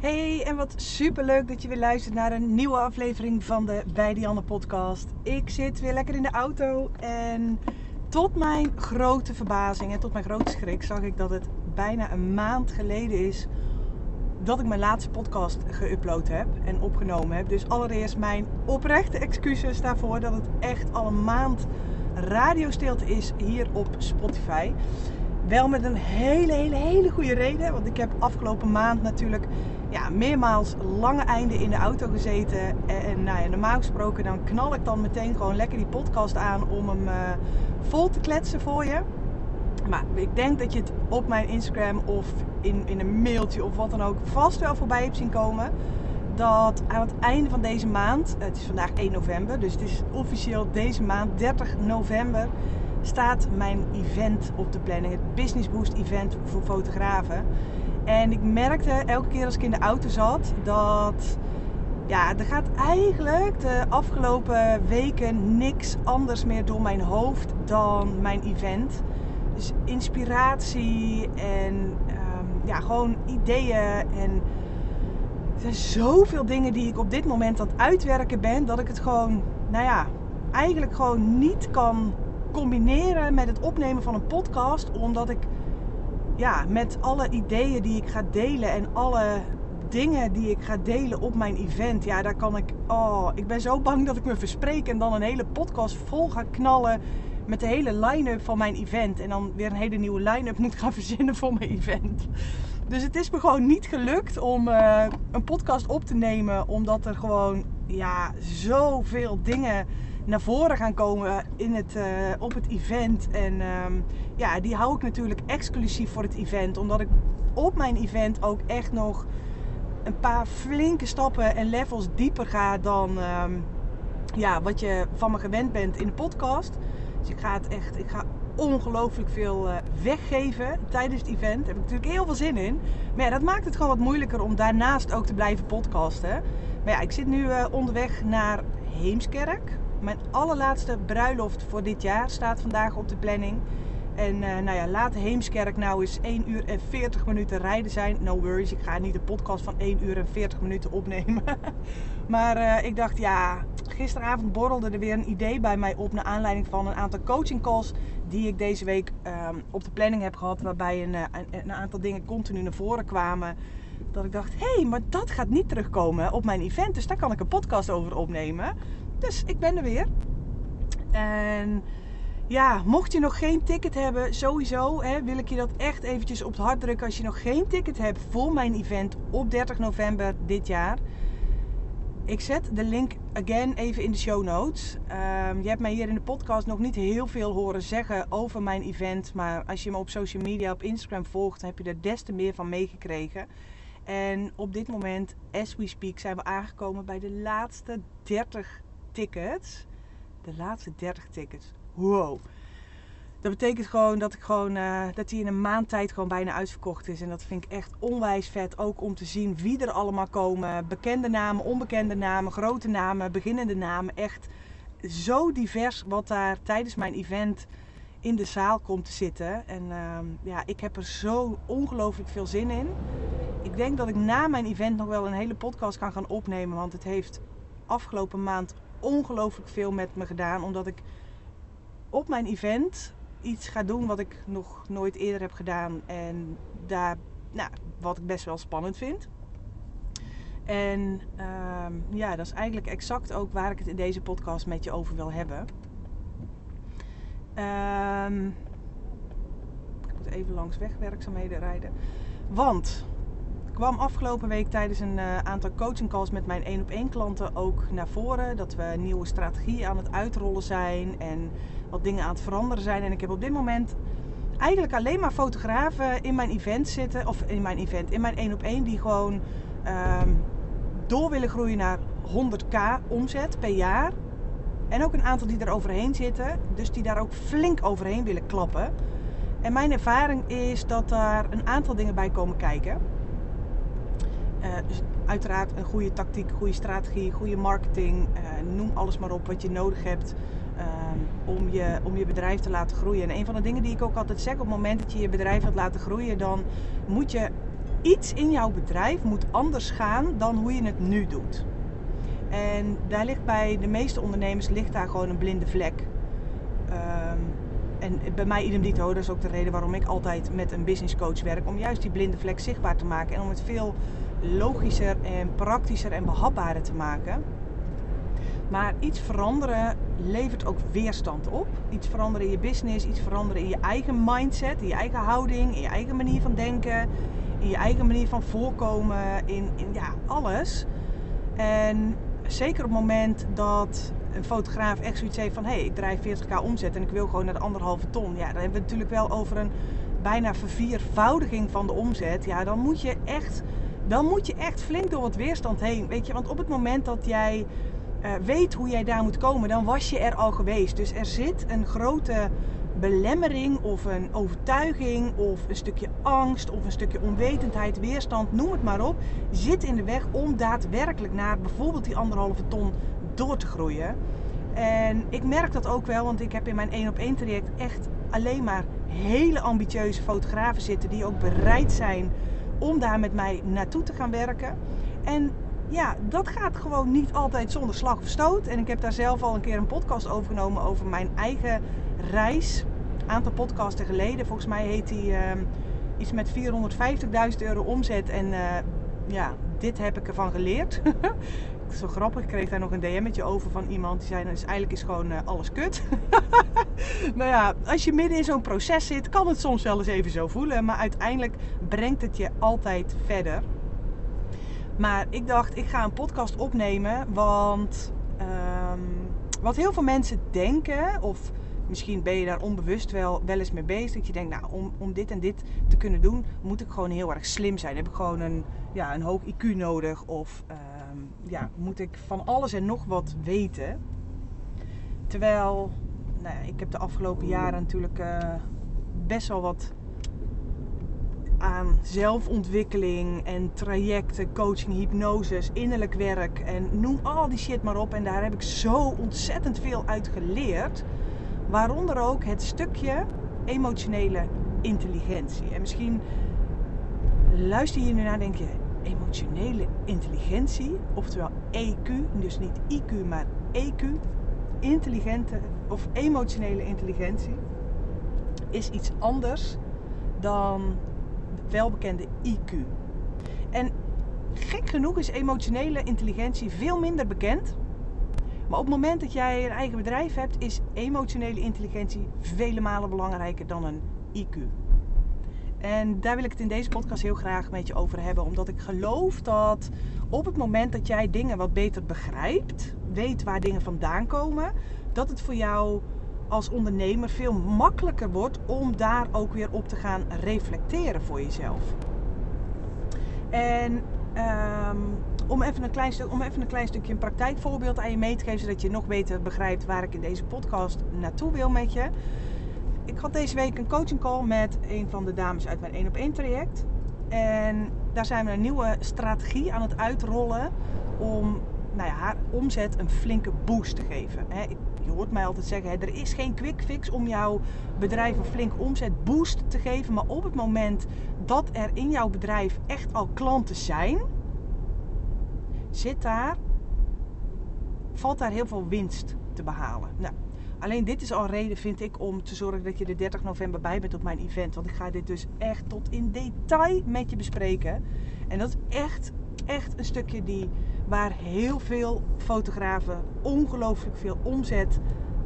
Hey, en wat super leuk dat je weer luistert naar een nieuwe aflevering van de Bij Dianne podcast. Ik zit weer lekker in de auto en tot mijn grote verbazing en tot mijn grote schrik zag ik dat het bijna een maand geleden is dat ik mijn laatste podcast geüpload heb en opgenomen heb. Dus allereerst mijn oprechte excuses daarvoor dat het echt al een maand radiostilte is hier op Spotify. Wel met een hele, hele, hele goede reden. Want ik heb afgelopen maand natuurlijk ja, meermaals lange einden in de auto gezeten. En, nou ja, normaal gesproken dan knal ik dan meteen gewoon lekker die podcast aan om hem uh, vol te kletsen voor je. Maar ik denk dat je het op mijn Instagram of in, in een mailtje of wat dan ook vast wel voorbij hebt zien komen. Dat aan het einde van deze maand, het is vandaag 1 november, dus het is officieel deze maand, 30 november, staat mijn event op de planning. Het Business Boost event voor fotografen. En ik merkte elke keer als ik in de auto zat dat ja, er gaat eigenlijk de afgelopen weken niks anders meer door mijn hoofd dan mijn event. Dus inspiratie en ehm, ja, gewoon ideeën. En er zijn zoveel dingen die ik op dit moment aan het uitwerken ben, dat ik het gewoon, nou ja, eigenlijk gewoon niet kan combineren met het opnemen van een podcast. Omdat ik ja, met alle ideeën die ik ga delen en alle dingen die ik ga delen op mijn event. Ja, daar kan ik. Oh, ik ben zo bang dat ik me verspreek en dan een hele podcast vol ga knallen met de hele line-up van mijn event. En dan weer een hele nieuwe line-up moet gaan verzinnen voor mijn event. Dus het is me gewoon niet gelukt om uh, een podcast op te nemen. Omdat er gewoon ja, zoveel dingen naar voren gaan komen in het, uh, op het event. En um, ja, die hou ik natuurlijk exclusief voor het event. Omdat ik op mijn event ook echt nog een paar flinke stappen en levels dieper ga dan um, ja, wat je van me gewend bent in de podcast. Dus ik ga het echt, ik ga ongelooflijk veel uh, weggeven tijdens het event. Daar heb ik natuurlijk heel veel zin in. Maar ja, dat maakt het gewoon wat moeilijker om daarnaast ook te blijven podcasten. Maar ja, ik zit nu uh, onderweg naar Heemskerk. Mijn allerlaatste bruiloft voor dit jaar staat vandaag op de planning. En uh, nou ja, laat Heemskerk nou eens 1 uur en 40 minuten rijden zijn. No worries, ik ga niet een podcast van 1 uur en 40 minuten opnemen. maar uh, ik dacht, ja, gisteravond borrelde er weer een idee bij mij op... naar aanleiding van een aantal coaching calls die ik deze week uh, op de planning heb gehad... waarbij een, een, een, aantal dingen continu naar voren kwamen. Dat ik dacht, hé, hey, maar dat gaat niet terugkomen op mijn event. Dus daar kan ik een podcast over opnemen. Dus ik ben er weer. En ja, mocht je nog geen ticket hebben, sowieso hè, wil ik je dat echt eventjes op het hart drukken. Als je nog geen ticket hebt voor mijn event op 30 november dit jaar. Ik zet de link again even in de show notes. Um, je hebt mij hier in de podcast nog niet heel veel horen zeggen over mijn event. Maar als je me op social media, op Instagram volgt, heb je er des te meer van meegekregen. En op dit moment, as we speak, zijn we aangekomen bij de laatste 30 tickets. De laatste 30 tickets. Wow. Dat betekent gewoon dat ik gewoon uh, dat die in een maand tijd gewoon bijna uitverkocht is. En dat vind ik echt onwijs vet. Ook om te zien wie er allemaal komen. Bekende namen, onbekende namen, grote namen, beginnende namen. Echt zo divers wat daar tijdens mijn event in de zaal komt te zitten. En uh, ja, ik heb er zo ongelooflijk veel zin in. Ik denk dat ik na mijn event nog wel een hele podcast kan gaan opnemen. Want het heeft afgelopen maand ongelooflijk veel met me gedaan. Omdat ik op mijn event iets ga doen wat ik nog nooit eerder heb gedaan. En daar, nou, wat ik best wel spannend vind. En uh, ja, dat is eigenlijk exact ook waar ik het in deze podcast met je over wil hebben. Uh, ik moet even langs wegwerkzaamheden rijden. Want kwam afgelopen week tijdens een uh, aantal coaching calls met mijn één op één klanten ook naar voren dat we nieuwe strategie aan het uitrollen zijn en wat dingen aan het veranderen zijn. En ik heb op dit moment eigenlijk alleen maar fotografen in mijn event zitten, of in mijn event, in mijn één op één, die gewoon um, door willen groeien naar 100k omzet per jaar. En ook een aantal die er overheen zitten, dus die daar ook flink overheen willen klappen. En mijn ervaring is dat daar een aantal dingen bij komen kijken. Uh, dus uiteraard een goede tactiek, goede strategie, goede marketing. Uh, noem alles maar op wat je nodig hebt um, om, je, om je bedrijf te laten groeien. En een van de dingen die ik ook altijd zeg, op het moment dat je je bedrijf wilt laten groeien, dan moet je iets in jouw bedrijf moet anders gaan dan hoe je het nu doet. En daar ligt bij de meeste ondernemers ligt daar gewoon een blinde vlek. Ehm, en bij mij idem dito, dat is ook de reden waarom ik altijd met een business coach werk. Om juist die blinde vlek zichtbaar te maken en om het veel logischer en praktischer en behapbaarder te maken. Maar iets veranderen levert ook weerstand op. Iets veranderen in je business, iets veranderen in je eigen mindset, in je eigen houding, in je eigen manier van denken, in je eigen manier van voorkomen, in, in ja, alles. En zeker op het moment dat een fotograaf echt zoiets heeft van hé, hey, ik draai 40k omzet en ik wil gewoon naar de anderhalve ton. Ja, dan hebben we het natuurlijk wel over een bijna verviervoudiging van de omzet. Ja, dan moet je echt, dan moet je echt flink door wat weerstand heen. Weet je, want op het moment dat jij uh, weet hoe jij daar moet komen, dan was je er al geweest. Dus er zit een grote belemmering of een overtuiging of een stukje angst of een stukje onwetendheid, weerstand, noem het maar op, zit in de weg om daadwerkelijk naar bijvoorbeeld die anderhalve ton door te groeien. En ik merk dat ook wel, want ik heb in mijn 1 op 1 traject echt alleen maar hele ambitieuze fotografen zitten die ook bereid zijn om daar met mij naartoe te gaan werken. En ja, dat gaat gewoon niet altijd zonder slag of stoot. En ik heb daar zelf al een keer een podcast over genomen over mijn eigen reis. Een aantal podcasten geleden. Volgens mij heet die uh, iets met 450.000 euro omzet. En uh, ja, dit heb ik ervan geleerd. Zo grappig, kreeg daar nog een DM'tje over van iemand die zei: dus eigenlijk is gewoon uh, alles kut. nou ja, als je midden in zo'n proces zit, kan het soms wel eens even zo voelen. Maar uiteindelijk brengt het je altijd verder. Maar ik dacht, ik ga een podcast opnemen. Want um, wat heel veel mensen denken, of misschien ben je daar onbewust wel, wel eens mee bezig. Dat je denkt, nou, om, om dit en dit te kunnen doen, moet ik gewoon heel erg slim zijn. Heb ik gewoon een, ja, een hoog IQ nodig? Of um, ja, moet ik van alles en nog wat weten? Terwijl, nou ja, ik heb de afgelopen jaren natuurlijk uh, best wel wat aan zelfontwikkeling en trajecten, coaching, hypnoses, innerlijk werk en noem al die shit maar op. En daar heb ik zo ontzettend veel uit geleerd. Waaronder ook het stukje emotionele intelligentie. En misschien luister je nu naar en denk je, emotionele intelligentie, oftewel EQ, dus niet IQ, maar EQ, intelligente of emotionele intelligentie, is iets anders dan welbekende IQ. En gek genoeg is emotionele intelligentie veel minder bekend. Maar op het moment dat jij een eigen bedrijf hebt, is emotionele intelligentie vele malen belangrijker dan een IQ. En daar wil ik het in deze podcast heel graag met je over hebben. Omdat ik geloof dat op het moment dat jij dingen wat beter begrijpt, weet waar dingen vandaan komen, dat het voor jou als ondernemer veel makkelijker wordt om daar ook weer op te gaan reflecteren voor jezelf. En um, om, even een klein stuk, om even een klein stukje een praktijkvoorbeeld aan je mee te geven, zodat je nog beter begrijpt waar ik in deze podcast naartoe wil met je. Ik had deze week een coaching call met een van de dames uit mijn 1 op 1 traject. En daar zijn we een nieuwe strategie aan het uitrollen om nou ja, haar omzet een flinke boost te geven. Je hoort mij altijd zeggen, er is geen quick fix om jouw bedrijf een flink omzet boost te geven. Maar op het moment dat er in jouw bedrijf echt al klanten zijn, zit daar, valt daar heel veel winst te behalen. Nou, alleen dit is al reden, vind ik, om te zorgen dat je de 30 november bij bent op mijn event. Want ik ga dit dus echt tot in detail met je bespreken. En dat is echt, echt een stukje die waar heel veel fotografen ongelooflijk veel omzet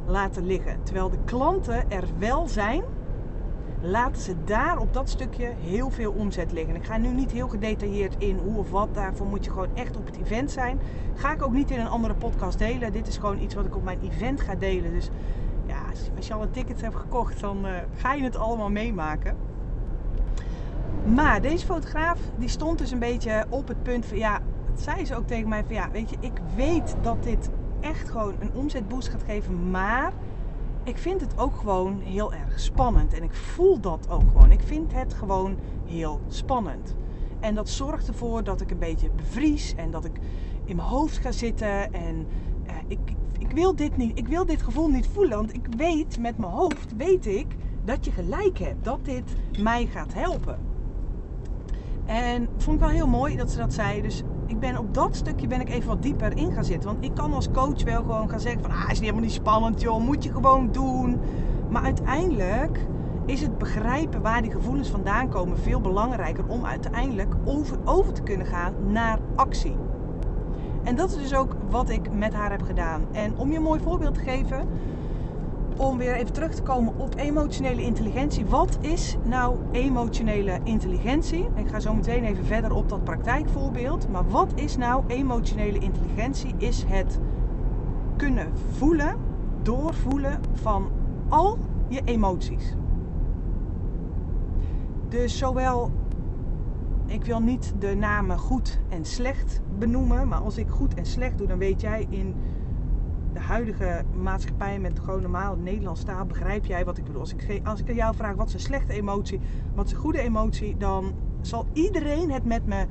laten liggen. Terwijl de klanten er wel zijn, laten ze daar op dat stukje heel veel omzet liggen. Ik ga nu niet heel gedetailleerd in hoe of wat. Daarvoor moet je gewoon echt op het event zijn. Ga ik ook niet in een andere podcast delen. Dit is gewoon iets wat ik op mijn event ga delen. Dus ja, als je al een ticket hebt gekocht, dan uh, ga je het allemaal meemaken. Maar deze fotograaf die stond dus een beetje op het punt van ja, zei ze ook tegen mij van ja, weet je, ik weet dat dit echt gewoon een omzetboost gaat geven, maar ik vind het ook gewoon heel erg spannend. En ik voel dat ook gewoon. Ik vind het gewoon heel spannend. En dat zorgt ervoor dat ik een beetje bevries en dat ik in mijn hoofd ga zitten. En uh, ik, ik, wil dit niet, ik wil dit gevoel niet voelen. Want ik weet met mijn hoofd, weet ik dat je gelijk hebt. Dat dit mij gaat helpen. En vond ik wel heel mooi dat ze dat zei. Dus ik ben op dat stukje ben ik even wat dieper in gaan zitten. Want ik kan als coach wel gewoon gaan zeggen van... Ah, is helemaal niet spannend joh, moet je gewoon doen. Maar uiteindelijk is het begrijpen waar die gevoelens vandaan komen veel belangrijker... om uiteindelijk over, over te kunnen gaan naar actie. En dat is dus ook wat ik met haar heb gedaan. En om je een mooi voorbeeld te geven om weer even terug te komen op emotionele intelligentie. Wat is nou emotionele intelligentie? Ik ga zo meteen even verder op dat praktijkvoorbeeld. Maar wat is nou emotionele intelligentie? Is het kunnen voelen, doorvoelen van al je emoties. Dus zowel, ik wil niet de namen goed en slecht benoemen, maar als ik goed en slecht doe, dan weet jij in de huidige maatschappij met gewoon normaal Nederlands taal begrijp jij wat ik bedoel. Als ik, als ik aan jou vraag wat is een slechte emotie, wat is een goede emotie, dan zal iedereen het met me,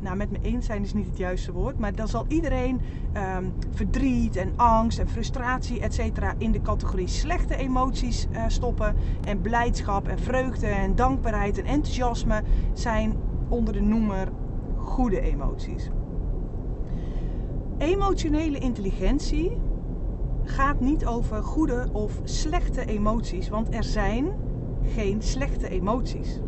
nou met me eens zijn is niet het juiste woord, maar dan zal iedereen ehm, verdriet en angst en frustratie et cetera in de categorie slechte emoties uh, stoppen. En blijdschap en vreugde en dankbaarheid en enthousiasme zijn onder de noemer goede emoties. Emotionele intelligentie gaat niet over goede of slechte emoties, want er zijn geen slechte emoties.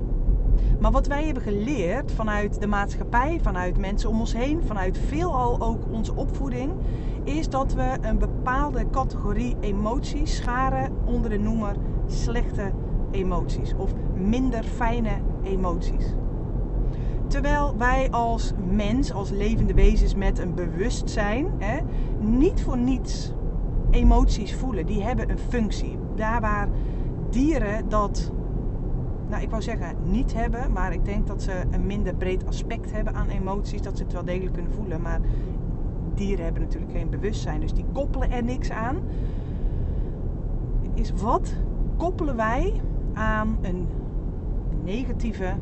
Maar wat wij hebben geleerd vanuit de maatschappij, vanuit mensen om ons heen, vanuit veelal ook onze opvoeding, is dat we een bepaalde categorie emoties scharen onder de noemer slechte emoties of minder fijne emoties. Terwijl wij als mens, als levende wezens met een bewustzijn, hè, niet voor niets emoties voelen. Die hebben een functie. Daar waar dieren dat, nou ik wou zeggen niet hebben, maar ik denk dat ze een minder breed aspect hebben aan emoties, dat ze het wel degelijk kunnen voelen. Maar dieren hebben natuurlijk geen bewustzijn, dus die koppelen er niks aan. Is wat koppelen wij aan een negatieve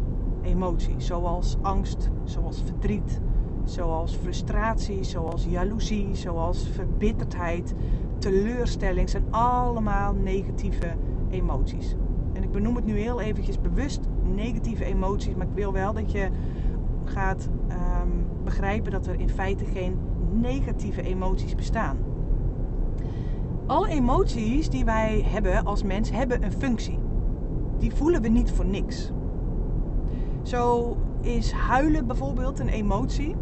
emotie, zoals angst, zoals verdriet, zoals frustratie, zoals jaloezie, zoals verbitterdheid, teleurstelling zijn allemaal negatieve emoties. En ik benoem het nu heel eventjes bewust negatieve emoties, maar ik wil wel dat je gaat ehm, begrijpen dat er in feite geen negatieve emoties bestaan. Alle emoties die wij hebben als mens hebben een functie. Die voelen we niet voor niks. Zo is huilen bijvoorbeeld een emotie.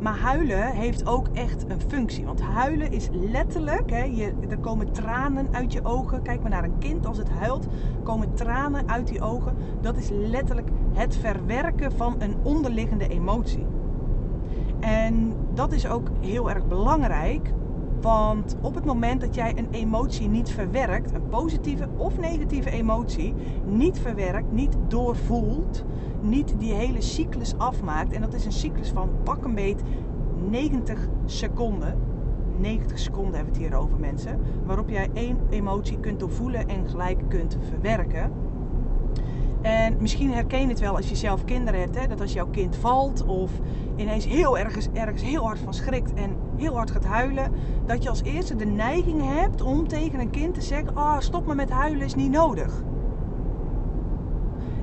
Maar huilen heeft ook echt een functie. Want huilen is letterlijk, hè, je, er komen tranen uit je ogen. Kijk maar naar een kind, als het huilt, komen tranen uit die ogen. Dat is letterlijk het verwerken van een onderliggende emotie. En dat is ook heel erg belangrijk. Want op het moment dat jij een emotie niet verwerkt, een positieve of negatieve emotie, niet verwerkt, niet doorvoelt, niet die hele cyclus afmaakt. En dat is een cyclus van pak een beet 90 seconden. 90 seconden hebben we het hier over mensen. Waarop jij één emotie kunt doorvoelen en gelijk kunt verwerken. En misschien herken je het wel als je zelf kinderen hebt. Hè? Dat als jouw kind valt of ineens heel ergens, ergens heel hard van schrikt en heel hard gaat huilen. Dat je als eerste de neiging hebt om tegen een kind te zeggen: Oh, stop maar met huilen, is niet nodig.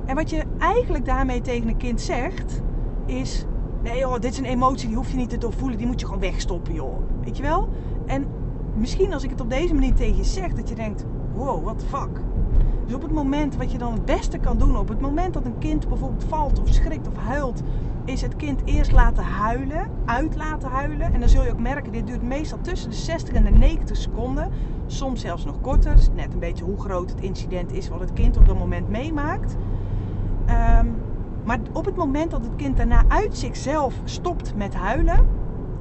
En wat je eigenlijk daarmee tegen een kind zegt, is: Nee joh, dit is een emotie, die hoef je niet te doorvoelen, die moet je gewoon wegstoppen joh. Weet je wel? En misschien als ik het op deze manier tegen je zeg, dat je denkt: Wow, what the fuck. Dus op het moment wat je dan het beste kan doen, op het moment dat een kind bijvoorbeeld valt of schrikt of huilt, is het kind eerst laten huilen, uit laten huilen. En dan zul je ook merken, dit duurt meestal tussen de 60 en de 90 seconden. Soms zelfs nog korter. Net een beetje hoe groot het incident is wat het kind op dat moment meemaakt. Ehm, maar op het moment dat het kind daarna uit zichzelf stopt met huilen,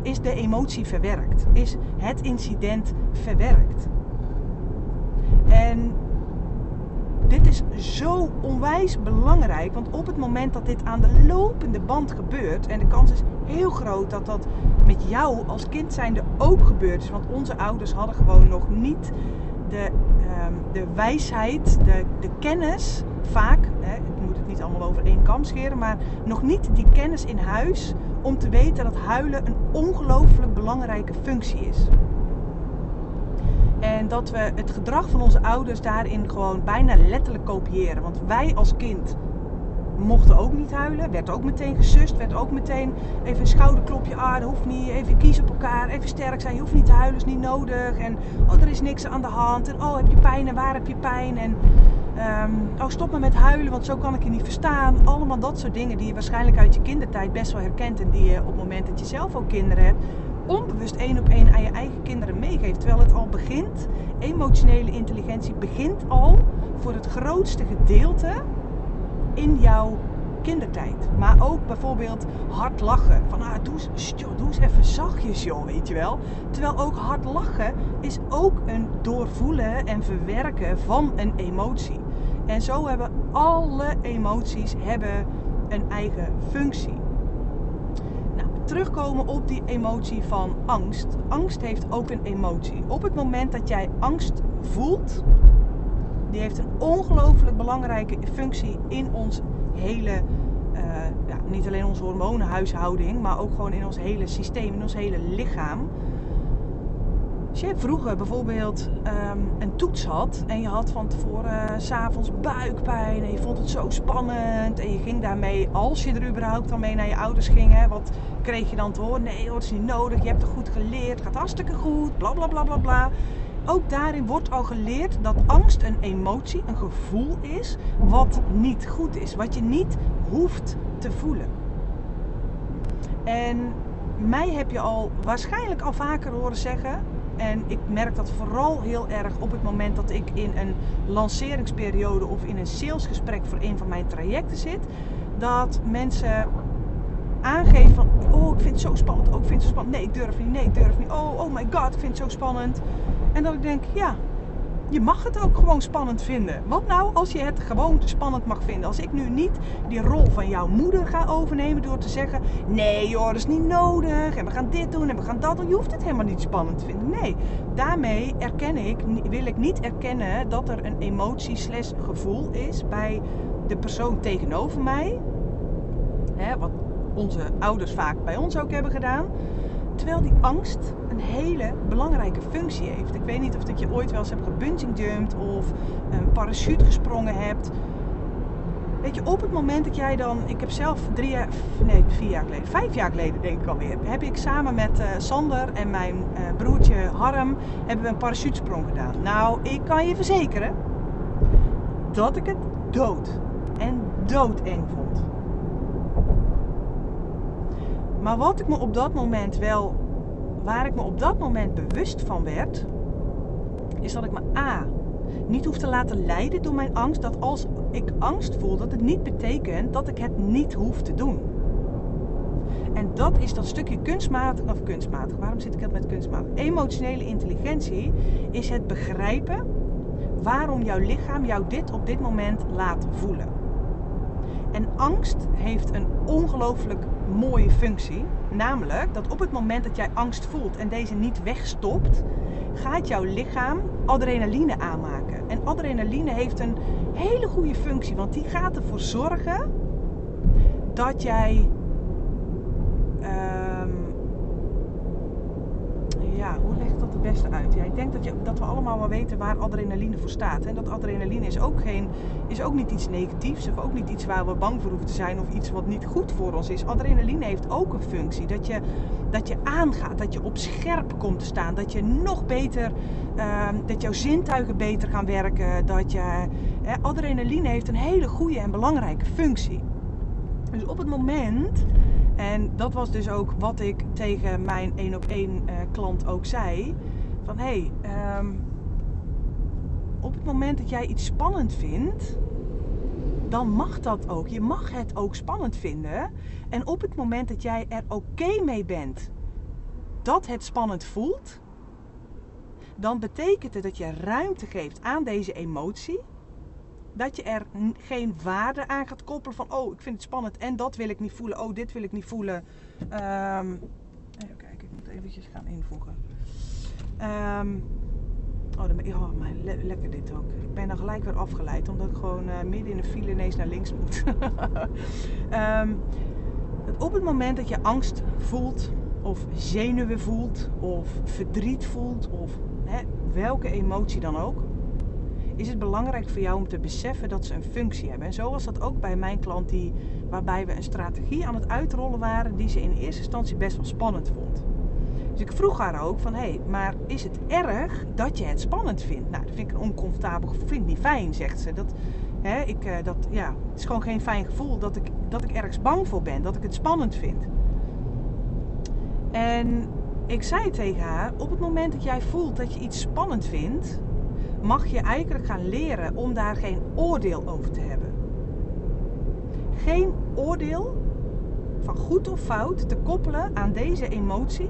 is de emotie verwerkt. Is het incident verwerkt. En dit is zo onwijs belangrijk. Want op het moment dat dit aan de lopende band gebeurt. En de kans is heel groot dat dat met jou als kind zijnde ook gebeurd is. Want onze ouders hadden gewoon nog niet de, um, de wijsheid, de, de kennis. Vaak, hè, ik moet het niet allemaal over één kam scheren. Maar nog niet die kennis in huis. Om te weten dat huilen een ongelooflijk belangrijke functie is. En dat we het gedrag van onze ouders daarin gewoon bijna letterlijk kopiëren. Want wij als kind mochten ook niet huilen. Werd ook meteen gesust. Werd ook meteen even een schouderklopje. Ah, hoeft niet. Even kiezen op elkaar. Even sterk zijn. Je hoeft niet te huilen. is niet nodig. En oh, er is niks aan de hand. En oh, heb je pijn? En waar heb je pijn? En um, oh, stop maar met huilen. Want zo kan ik je niet verstaan. Allemaal dat soort dingen die je waarschijnlijk uit je kindertijd best wel herkent. En die je op het moment dat je zelf ook kinderen hebt onbewust één op één aan je eigen kinderen meegeeft. Terwijl het al begint, emotionele intelligentie begint al voor het grootste gedeelte in jouw kindertijd. Maar ook bijvoorbeeld hard lachen. Van ah, doe, eens, doe eens even zachtjes joh, weet je wel. Terwijl ook hard lachen is ook een doorvoelen en verwerken van een emotie. En zo hebben alle emoties hebben een eigen functie. Terugkomen op die emotie van angst. Angst heeft ook een emotie. Op het moment dat jij angst voelt, die heeft een ongelooflijk belangrijke functie in ons hele, uh, ja, niet alleen onze hormonenhuishouding, maar ook gewoon in ons hele systeem, in ons hele lichaam. Als je vroeger bijvoorbeeld um, een toets had en je had van tevoren uh, s'avonds buikpijn en je vond het zo spannend en je ging daarmee, als je er überhaupt dan mee naar je ouders ging, hè, wat kreeg je dan te horen? Nee hoor, is niet nodig, je hebt het goed geleerd, het gaat hartstikke goed, bla bla bla bla bla ook daarin wordt al geleerd dat angst een emotie, een gevoel is wat niet goed is, wat je niet hoeft te voelen. En mij heb je al waarschijnlijk al vaker horen zeggen, en ik merk dat vooral heel erg op het moment dat ik in een lanceringsperiode of in een salesgesprek voor een van mijn trajecten zit, dat mensen aangeven van, oh ik vind het zo spannend, oh ik vind het zo spannend, nee ik durf niet, nee ik durf niet, oh oh my god ik vind het zo spannend. En dat ik denk, ja, je mag het ook gewoon spannend vinden. Wat nou als je het gewoon spannend mag vinden? Als ik nu niet die rol van jouw moeder ga overnemen door te zeggen: nee joh, dat is niet nodig. En we gaan dit doen en we gaan dat doen. Je hoeft het helemaal niet spannend te vinden. Nee, daarmee erken ik, wil ik niet erkennen dat er een emotie slash gevoel is bij de persoon tegenover mij. Hè, wat onze ouders vaak bij ons ook hebben gedaan. Terwijl die angst hele belangrijke functie heeft. Ik weet niet of dat je ooit wel eens hebt gebungee jumped of een parachute gesprongen hebt. Weet je, op het moment dat jij dan, ik heb zelf drie jaar, nee vier jaar geleden, vijf jaar geleden denk ik alweer, heb ik samen met uh, Sander en mijn uh, broertje Harm, hebben we een parachutesprong gedaan. Nou, ik kan je verzekeren dat ik het dood en doodeng vond. Maar wat ik me op dat moment wel, waar ik me op dat moment bewust van werd, is dat ik me A. niet hoef te laten leiden door mijn angst. Dat als ik angst voel, dat het niet betekent dat ik het niet hoef te doen. En dat is dat stukje kunstmatig, of kunstmatig, waarom zit ik het met kunstmatig? Emotionele intelligentie is het begrijpen waarom jouw lichaam jou dit op dit moment laat voelen. En angst heeft een ongelooflijk mooie functie. Namelijk dat op het moment dat jij angst voelt en deze niet wegstopt, gaat jouw lichaam adrenaline aanmaken. En adrenaline heeft een hele goede functie, want die gaat ervoor zorgen dat jij. Ehm, hoe leg ik dat het beste uit? Ja, ik denk dat, je, dat we allemaal wel weten waar adrenaline voor staat. En dat adrenaline is ook, geen, is ook niet iets negatiefs of ook niet iets waar we bang voor hoeven te zijn of iets wat niet goed voor ons is. Adrenaline heeft ook een functie. Dat je, dat je aangaat, dat je op scherp komt te staan, dat je nog beter, ehm, dat jouw zintuigen beter gaan werken. Dat je, adrenaline heeft een hele goede en belangrijke functie. Dus op het moment en dat was dus ook wat ik tegen mijn één op één uh, klant ook zei. Van hé, hey, ehm, op het moment dat jij iets spannend vindt, dan mag dat ook. Je mag het ook spannend vinden. En op het moment dat jij er oké mee bent dat het spannend voelt, dan betekent het dat je ruimte geeft aan deze emotie dat je er geen waarde aan gaat koppelen van oh, ik vind het spannend en dat wil ik niet voelen. Oh, dit wil ik niet voelen. Um, even kijken, ik moet eventjes gaan invoegen. Um, oh, dan oh lekker dit ook. Ik ben dan gelijk weer afgeleid omdat ik gewoon uh, midden in de file ineens naar links moet. um, op het moment dat je angst voelt of zenuwen voelt of verdriet voelt of hè, welke emotie dan ook is het belangrijk voor jou om te beseffen dat ze een functie hebben. En zo was dat ook bij mijn klant, die, waarbij we een strategie aan het uitrollen waren die ze in eerste instantie best wel spannend vond. Dus ik vroeg haar ook van, hé, hey, maar is het erg dat je het spannend vindt? Nou, dat vind ik een oncomfortabel gevoel, vind niet fijn, zegt ze. Dat, hè, ik, eh, dat, ja, het is gewoon geen fijn gevoel dat ik, dat ik ergens bang voor ben, dat ik het spannend vind. En ik zei tegen haar, op het moment dat jij voelt dat je iets spannend vindt, mag je eigenlijk gaan leren om daar geen oordeel over te hebben. Geen oordeel van goed of fout te koppelen aan deze emotie,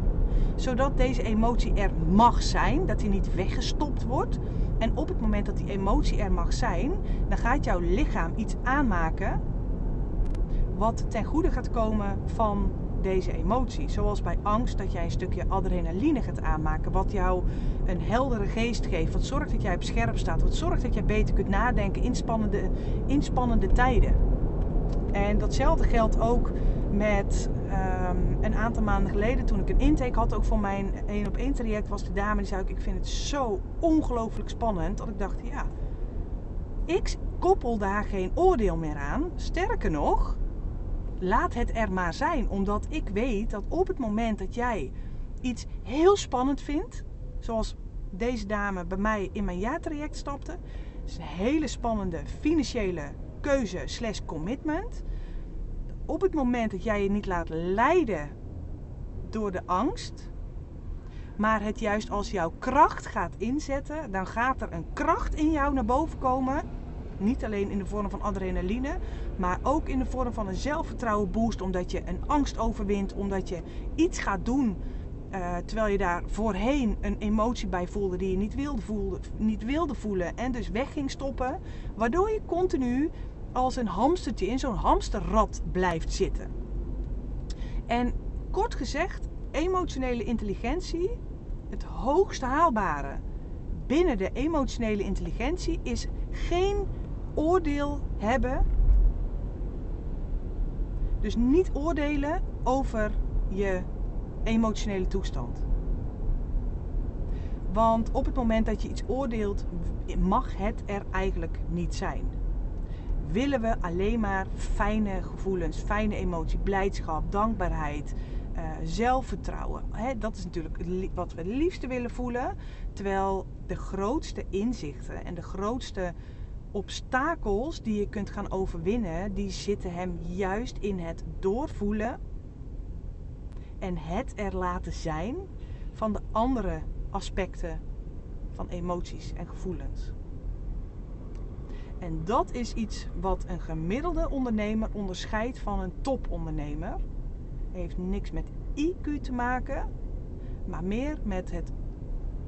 zodat deze emotie er mag zijn, dat die niet weggestopt wordt. En op het moment dat die emotie er mag zijn, dan gaat jouw lichaam iets aanmaken wat ten goede gaat komen van deze emotie. Zoals bij angst dat jij een stukje adrenaline gaat aanmaken. Wat jou een heldere geest geeft. Wat zorgt dat jij op scherp staat. Wat zorgt dat jij beter kunt nadenken in spannende, tijden. En datzelfde geldt ook met um, een aantal maanden geleden toen ik een intake had. Ook voor mijn 1 op 1 traject was de dame die zei ook ik vind het zo ongelooflijk spannend. Dat ik dacht ja, ik koppel daar geen oordeel meer aan. Sterker nog, laat het er maar zijn. Omdat ik weet dat op het moment dat jij iets heel spannend vindt, zoals deze dame bij mij in mijn jaartraject stapte, is een hele spannende financiële keuze slash commitment. Op het moment dat jij je niet laat leiden door de angst, maar het juist als jouw kracht gaat inzetten, dan gaat er een kracht in jou naar boven komen niet alleen in de vorm van adrenaline, maar ook in de vorm van een zelfvertrouwen boost. Omdat je een angst overwint, omdat je iets gaat doen uh, terwijl je daar voorheen een emotie bij voelde die je niet wilde, voelde, niet wilde voelen. En dus weg ging stoppen. Waardoor je continu als een hamstertje in zo'n hamsterrad blijft zitten. En kort gezegd, emotionele intelligentie, het hoogst haalbare binnen de emotionele intelligentie is geen oordeel hebben. Dus niet oordelen over je emotionele toestand. Want op het moment dat je iets oordeelt, mag het er eigenlijk niet zijn. Willen we alleen maar fijne gevoelens, fijne emotie, blijdschap, dankbaarheid, uh, zelfvertrouwen. Hè, dat is natuurlijk wat we het liefste willen voelen. Terwijl de grootste inzichten en de grootste obstakels die je kunt gaan overwinnen, die zitten hem juist in het doorvoelen en het er laten zijn van de andere aspecten van emoties en gevoelens. En dat is iets wat een gemiddelde ondernemer onderscheidt van een topondernemer. Heeft niks met IQ te maken, maar meer met het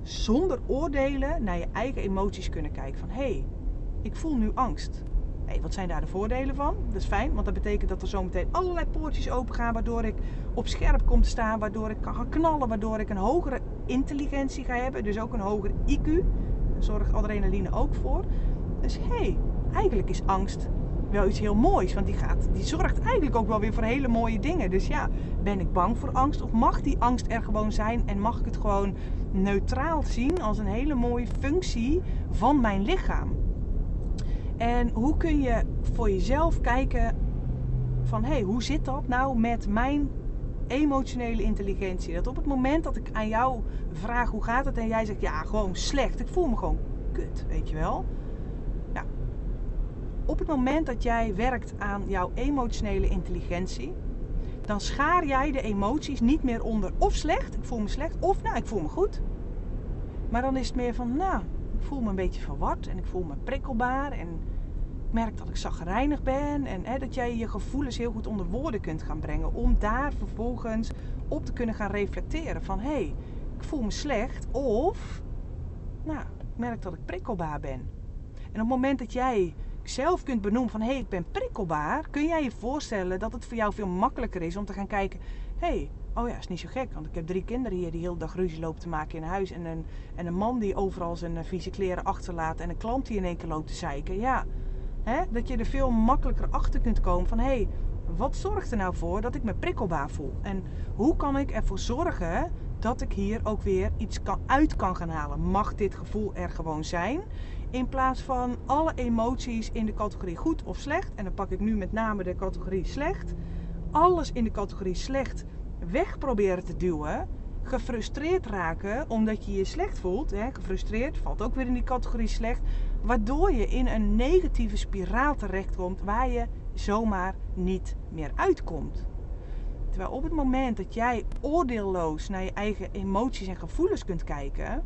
zonder oordelen naar je eigen emoties kunnen kijken. Van hé, hey, ik voel nu angst. Wat zijn daar de voordelen van? Dat is fijn, want dat betekent dat er zometeen allerlei poortjes open gaan, waardoor ik op scherp kom te staan, waardoor ik kan gaan knallen, waardoor ik een hogere intelligentie ga hebben, dus ook een hoger IQ. Daar zorgt adrenaline ook voor. Dus hé, hey, eigenlijk is angst wel iets heel moois, want die, gaat, die zorgt eigenlijk ook wel weer voor hele mooie dingen. Dus ja, ben ik bang voor angst of mag die angst er gewoon zijn en mag ik het gewoon neutraal zien als een hele mooie functie van mijn lichaam? En hoe kun je voor jezelf kijken van hé, hey, hoe zit dat nou met mijn emotionele intelligentie? Dat op het moment dat ik aan jou vraag hoe gaat het en jij zegt ja, gewoon slecht. Ik voel me gewoon kut, weet je wel. Nou, op het moment dat jij werkt aan jouw emotionele intelligentie, dan schaar jij de emoties niet meer onder of slecht, ik voel me slecht, of nou, ik voel me goed. Maar dan is het meer van, nou, voel me een beetje verward en ik voel me prikkelbaar en ik merk dat ik zagrijnig ben en hè, dat jij je gevoelens heel goed onder woorden kunt gaan brengen om daar vervolgens op te kunnen gaan reflecteren van hé, hey, ik voel me slecht of nou, ik merk dat ik prikkelbaar ben. En op het moment dat jij zelf kunt benoemen van hé, hey, ik ben prikkelbaar, kun jij je voorstellen dat het voor jou veel makkelijker is om te gaan kijken, hé, hey, Oh ja, is niet zo gek, want ik heb drie kinderen hier die heel dag ruzie lopen te maken in huis. En een, en een man die overal zijn eh, vieze kleren achterlaat. En een klant die in één keer loopt te zeiken. Ja, hè, dat je er veel makkelijker achter kunt komen van... hé, hey, wat zorgt er nou voor dat ik me prikkelbaar voel? En hoe kan ik ervoor zorgen dat ik hier ook weer iets kan, uit kan gaan halen? Mag dit gevoel er gewoon zijn? In plaats van alle emoties in de categorie goed of slecht, en dan pak ik nu met name de categorie slecht, alles in de categorie slecht weg proberen te duwen, gefrustreerd raken omdat je je slecht voelt. Hè? Gefrustreerd valt ook weer in die categorie slecht, waardoor je in een negatieve spiraal terechtkomt waar je zomaar niet meer uitkomt. Terwijl op het moment dat jij oordeelloos naar je eigen emoties en gevoelens kunt kijken,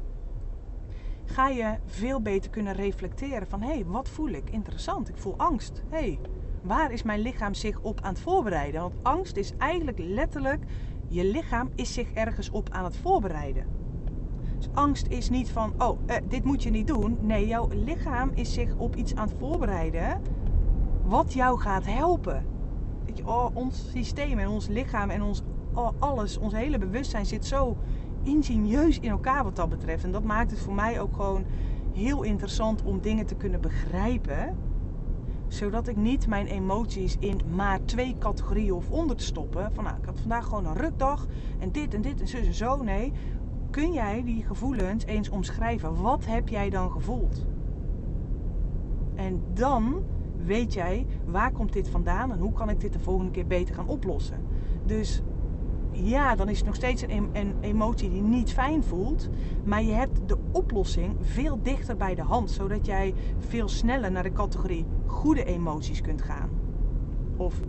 ga je veel beter kunnen reflecteren van hé, hey, wat voel ik? Interessant, ik voel angst. Hé, hey, waar is mijn lichaam zich op aan het voorbereiden? Want angst is eigenlijk letterlijk, je lichaam is zich ergens op aan het voorbereiden. Dus angst is niet van, oh, eh, dit moet je niet doen. Nee, jouw lichaam is zich op iets aan het voorbereiden wat jou gaat helpen. Weet je, oh, ons systeem en ons lichaam en ons oh, alles, ons hele bewustzijn zit zo ingenieus in elkaar wat dat betreft. En dat maakt het voor mij ook gewoon heel interessant om dingen te kunnen begrijpen. Zodat ik niet mijn emoties in maar twee categorieën of onder te stoppen. Van nou, ik had vandaag gewoon een rukdag en dit en dit en zo en zo. Nee, kun jij die gevoelens eens omschrijven? Wat heb jij dan gevoeld? En dan weet jij waar komt dit vandaan en hoe kan ik dit de volgende keer beter gaan oplossen. Dus ja, dan is het nog steeds een, emotie die niet fijn voelt. Maar je hebt de oplossing veel dichter bij de hand. Zodat jij veel sneller naar de categorie goede emoties kunt gaan. Of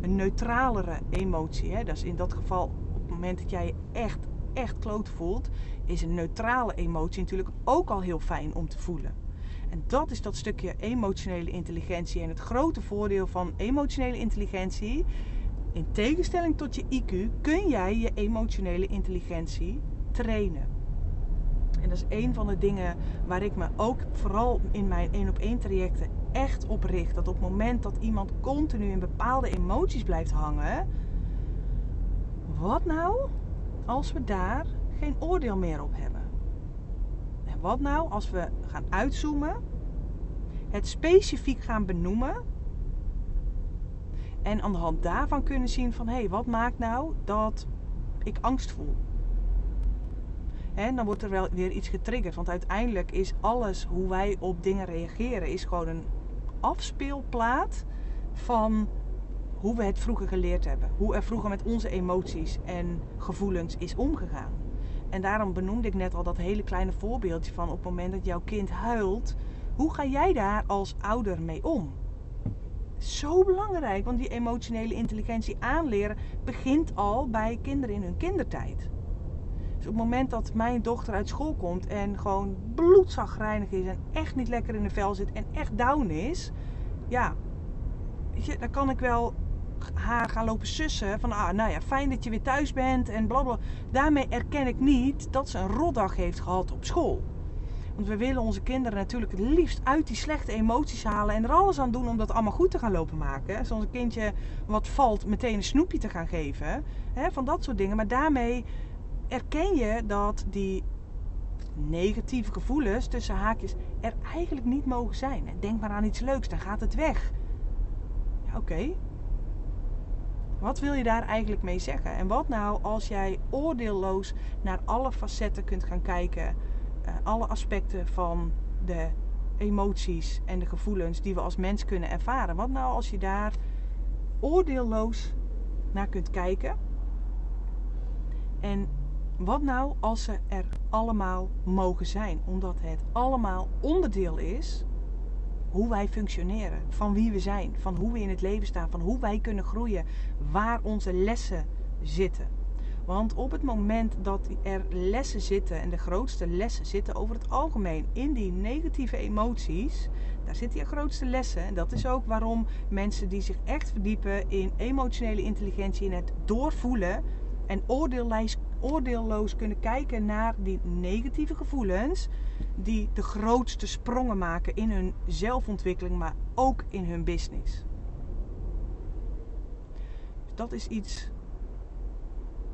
een neutralere emotie. Hè? Dat is in dat geval op het moment dat jij je echt, echt kloot voelt. Is een neutrale emotie natuurlijk ook al heel fijn om te voelen. En dat is dat stukje emotionele intelligentie. En het grote voordeel van emotionele intelligentie in tegenstelling tot je IQ kun jij je emotionele intelligentie trainen. En dat is een van de dingen waar ik me ook vooral in mijn één op één trajecten echt op richt. Dat op het moment dat iemand continu in bepaalde emoties blijft hangen, wat nou als we daar geen oordeel meer op hebben? En wat nou als we gaan uitzoomen, het specifiek gaan benoemen en aan de hand daarvan kunnen zien van hé, hey, wat maakt nou dat ik angst voel? En dan wordt er wel weer iets getriggerd. Want uiteindelijk is alles hoe wij op dingen reageren, is gewoon een afspeelplaat van hoe we het vroeger geleerd hebben. Hoe er vroeger met onze emoties en gevoelens is omgegaan. En daarom benoemde ik net al dat hele kleine voorbeeldje van op het moment dat jouw kind huilt, hoe ga jij daar als ouder mee om? Zo belangrijk, want die emotionele intelligentie aanleren begint al bij kinderen in hun kindertijd. Dus op het moment dat mijn dochter uit school komt en gewoon bloedzagrijnig is en echt niet lekker in de vel zit en echt down is, ja, je, dan kan ik wel haar gaan lopen sussen van, ah, nou ja, fijn dat je weer thuis bent en blablabla. Daarmee erken ik niet dat ze een rotdag heeft gehad op school. Want we willen onze kinderen natuurlijk het liefst uit die slechte emoties halen en er alles aan doen om dat allemaal goed te gaan lopen maken. Zoals een kindje wat valt meteen een snoepje te gaan geven. Hè, van dat soort dingen. Maar daarmee erken je dat die negatieve gevoelens tussen haakjes er eigenlijk niet mogen zijn. Denk maar aan iets leuks, dan gaat het weg. Ja, oké. Wat wil je daar eigenlijk mee zeggen? En wat nou als jij oordeelloos naar alle facetten kunt gaan kijken alle aspecten van de emoties en de gevoelens die we als mens kunnen ervaren. Wat nou als je daar oordeelloos naar kunt kijken? En wat nou als ze er allemaal mogen zijn? Omdat het allemaal onderdeel is hoe wij functioneren, van wie we zijn, van hoe we in het leven staan, van hoe wij kunnen groeien, waar onze lessen zitten. Want op het moment dat er lessen zitten, en de grootste lessen zitten over het algemeen in die negatieve emoties, daar zitten je grootste lessen. En dat is ook waarom mensen die zich echt verdiepen in emotionele intelligentie, in het doorvoelen en oordeelloos kunnen kijken naar die negatieve gevoelens, die de grootste sprongen maken in hun zelfontwikkeling, maar ook in hun business. Dus dat is iets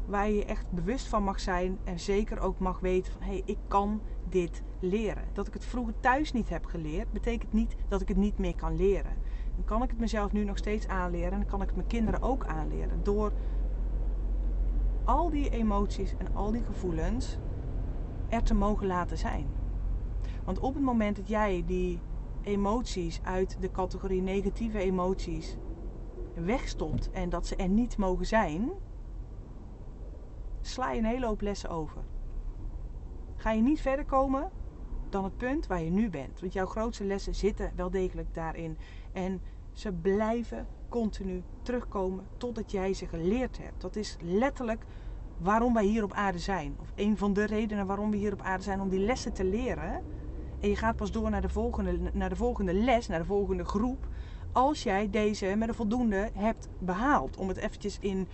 waar je echt bewust van mag zijn en zeker ook mag weten van hé, hey, ik kan dit leren. Dat ik het vroeger thuis niet heb geleerd, betekent niet dat ik het niet meer kan leren. Dan kan ik het mezelf nu nog steeds aanleren en dan kan ik het mijn kinderen ook aanleren. Door al die emoties en al die gevoelens er te mogen laten zijn. Want op het moment dat jij die emoties uit de categorie negatieve emoties wegstopt en dat ze er niet mogen zijn, sla je een hele hoop lessen over. Ga je niet verder komen dan het punt waar je nu bent. Want jouw grootste lessen zitten wel degelijk daarin. En ze blijven continu terugkomen totdat jij ze geleerd hebt. Dat is letterlijk waarom wij hier op aarde zijn. Of een van de redenen waarom we hier op aarde zijn om die lessen te leren. En je gaat pas door naar de volgende, naar de volgende les, naar de volgende groep. Als jij deze met een voldoende hebt behaald. Om het eventjes in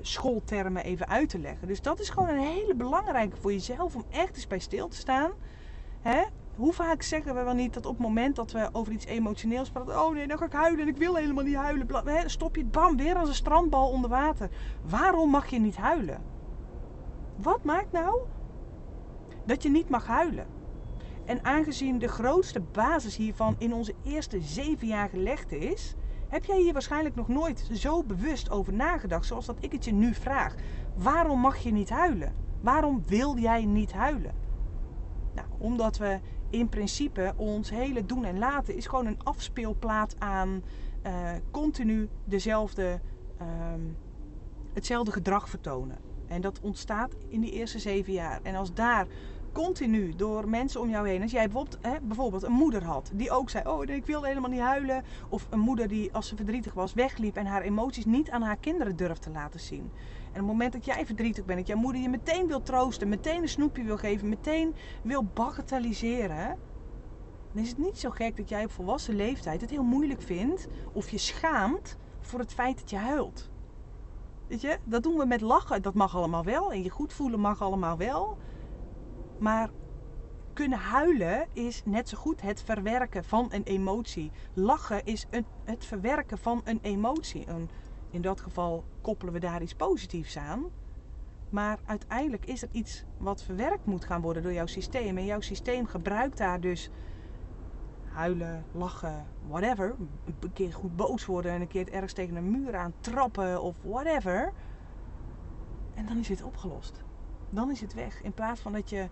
schooltermen even uit te leggen. Dus dat is gewoon een hele belangrijke voor jezelf om echt eens bij stil te staan. Hè? Hoe vaak zeggen we wel niet dat op het moment dat we over iets emotioneels praten, oh nee, dan ga ik huilen en ik wil helemaal niet huilen. Stop je bam weer als een strandbal onder water. Waarom mag je niet huilen? Wat maakt nou dat je niet mag huilen? En aangezien de grootste basis hiervan in onze eerste zeven jaar gelegd is, heb jij hier waarschijnlijk nog nooit zo bewust over nagedacht zoals dat ik het je nu vraag. Waarom mag je niet huilen? Waarom wil jij niet huilen? Nou, omdat we in principe ons hele doen en laten is gewoon een afspeelplaat aan uh, continu dezelfde, uh, hetzelfde gedrag vertonen. En dat ontstaat in die eerste zeven jaar. En als daar continu door mensen om jou heen. Als jij bijvoorbeeld, hè, bijvoorbeeld een moeder had die ook zei: Oh, ik wil helemaal niet huilen. Of een moeder die als ze verdrietig was wegliep en haar emoties niet aan haar kinderen durft te laten zien. En op het moment dat jij verdrietig bent, dat jouw moeder je meteen wil troosten, meteen een snoepje wil geven, meteen wil bagatelliseren. Dan is het niet zo gek dat jij op volwassen leeftijd het heel moeilijk vindt of je schaamt voor het feit dat je huilt. Weet je, dat doen we met lachen. Dat mag allemaal wel. En je goed voelen mag allemaal wel. Maar kunnen huilen is net zo goed het verwerken van een emotie. Lachen is het verwerken van een emotie. in dat geval koppelen we daar iets positiefs aan. Maar uiteindelijk is er iets wat verwerkt moet gaan worden door jouw systeem. En jouw systeem gebruikt daar dus huilen, lachen, whatever. Een keer goed boos worden en een keer ergens tegen een muur aan trappen of whatever. En dan is het opgelost dan is het weg. In plaats van dat je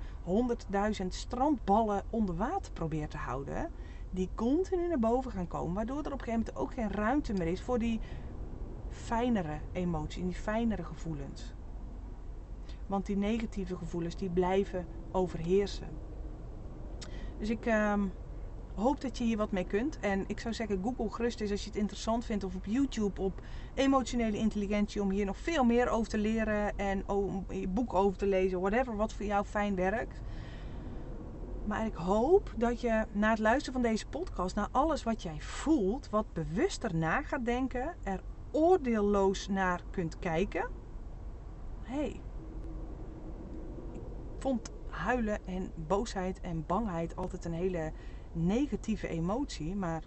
100.000 strandballen onder water probeert te houden, die continu naar boven gaan komen, waardoor er op een gegeven moment ook geen ruimte meer is voor die fijnere emoties, die fijnere gevoelens. Want die negatieve gevoelens die blijven overheersen. Dus ik, ehm, hoop dat je hier wat mee kunt. En ik zou zeggen, Google gerust eens als je het interessant vindt. Of op YouTube op emotionele intelligentie. Om hier nog veel meer over te leren. En om je boek over te lezen. Whatever, wat voor jou fijn werkt. Maar ik hoop dat je na het luisteren van deze podcast, naar alles wat jij voelt, wat bewuster na gaat denken, er oordeelloos naar kunt kijken. hey, ik vond huilen en boosheid en bangheid altijd een hele negatieve emotie. Maar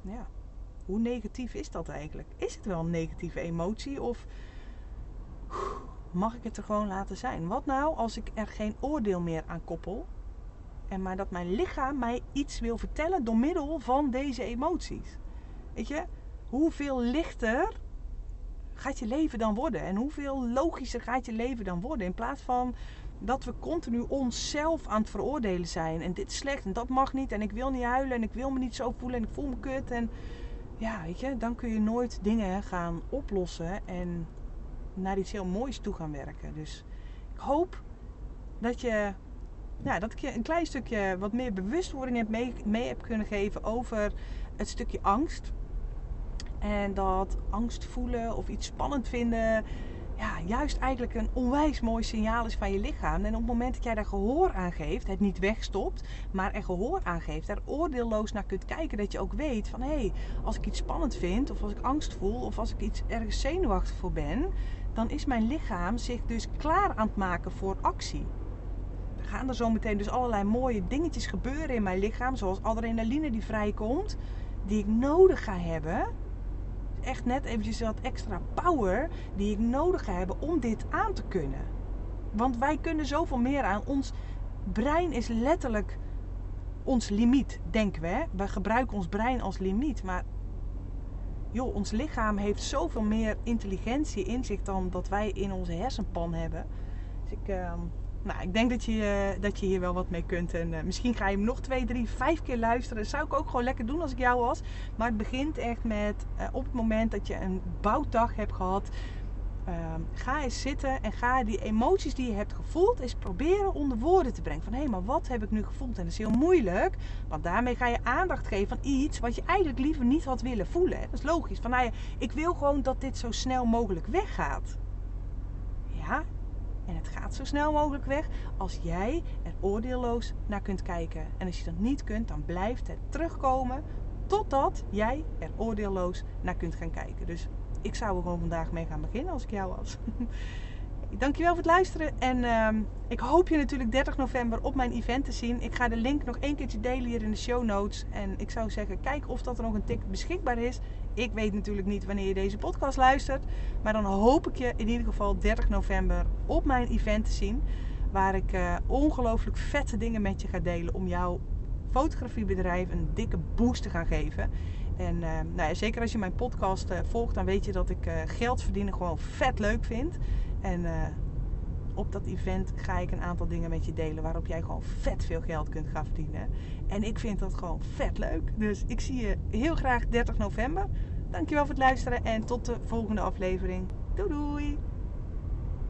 ja, hoe negatief is dat eigenlijk? Is het wel een negatieve emotie of mag ik het er gewoon laten zijn? Wat nou als ik er geen oordeel meer aan koppel? En maar dat mijn lichaam mij iets wil vertellen door middel van deze emoties. Weet je, hoeveel lichter gaat je leven dan worden? En hoeveel logischer gaat je leven dan worden? In plaats van dat we continu onszelf aan het veroordelen zijn. En dit is slecht en dat mag niet. En ik wil niet huilen en ik wil me niet zo voelen en ik voel me kut. En ja, weet je, dan kun je nooit dingen gaan oplossen en naar iets heel moois toe gaan werken. Dus ik hoop dat je. Ja, dat ik je een klein stukje wat meer bewustwording heb mee, mee heb kunnen geven over het stukje angst. En dat angst voelen of iets spannend vinden ja, juist eigenlijk een onwijs mooi signaal is van je lichaam. En op het moment dat jij daar gehoor aan geeft, het niet wegstopt, maar er gehoor aan geeft, daar oordeelloos naar kunt kijken, dat je ook weet van hé, hey, als ik iets spannend vind, of als ik angst voel, of als ik iets ergens zenuwachtig voor ben, dan is mijn lichaam zich dus klaar aan het maken voor actie. Er gaan er zo meteen dus allerlei mooie dingetjes gebeuren in mijn lichaam, zoals adrenaline die vrijkomt, die ik nodig ga hebben echt net eventjes wat extra power die ik nodig hebben om dit aan te kunnen. Want wij kunnen zoveel meer aan. Ons brein is letterlijk ons limiet, denken we. Hè? Wij gebruiken ons brein als limiet. Maar joh, ons lichaam heeft zoveel meer intelligentie in zich dan dat wij in onze hersenpan hebben. Dus ik, uh, nou, ik denk dat je, dat je hier wel wat mee kunt. En misschien ga je hem nog twee, drie, vijf keer luisteren. Dat zou ik ook gewoon lekker doen als ik jou was. Maar het begint echt met op het moment dat je een bouwdag hebt gehad Ehm, ga eens zitten en ga die emoties die je hebt gevoeld eens proberen onder woorden te brengen. Van hé, hey, maar wat heb ik nu gevoeld? En dat is heel moeilijk, want daarmee ga je aandacht geven aan iets wat je eigenlijk liever niet had willen voelen. Dat is logisch. Van nou ja, ik wil gewoon dat dit zo snel mogelijk weggaat. En het gaat zo snel mogelijk weg als jij er oordeelloos naar kunt kijken. En als je dat niet kunt, dan blijft het terugkomen totdat jij er oordeelloos naar kunt gaan kijken. Dus ik zou er gewoon vandaag mee gaan beginnen als ik jou was. Dankjewel voor het luisteren. En uh, ik hoop je natuurlijk 30 november op mijn event te zien. Ik ga de link nog één keertje delen hier in de show notes. En ik zou zeggen, kijk of dat er nog een ticket beschikbaar is. Ik weet natuurlijk niet wanneer je deze podcast luistert. Maar dan hoop ik je in ieder geval 30 november op mijn event te zien. Waar ik uh, ongelooflijk vette dingen met je ga delen om jouw fotografiebedrijf een dikke boost te gaan geven. En uh, nou ja, zeker als je mijn podcast uh, volgt, dan weet je dat ik geld verdienen gewoon vet leuk vind. En op dat event ga ik een aantal dingen met je delen waarop jij gewoon vet veel geld kunt gaan verdienen. En ik vind dat gewoon vet leuk. Dus ik zie je heel graag 30 november. Dankjewel voor het luisteren en tot de volgende aflevering. Doei doei!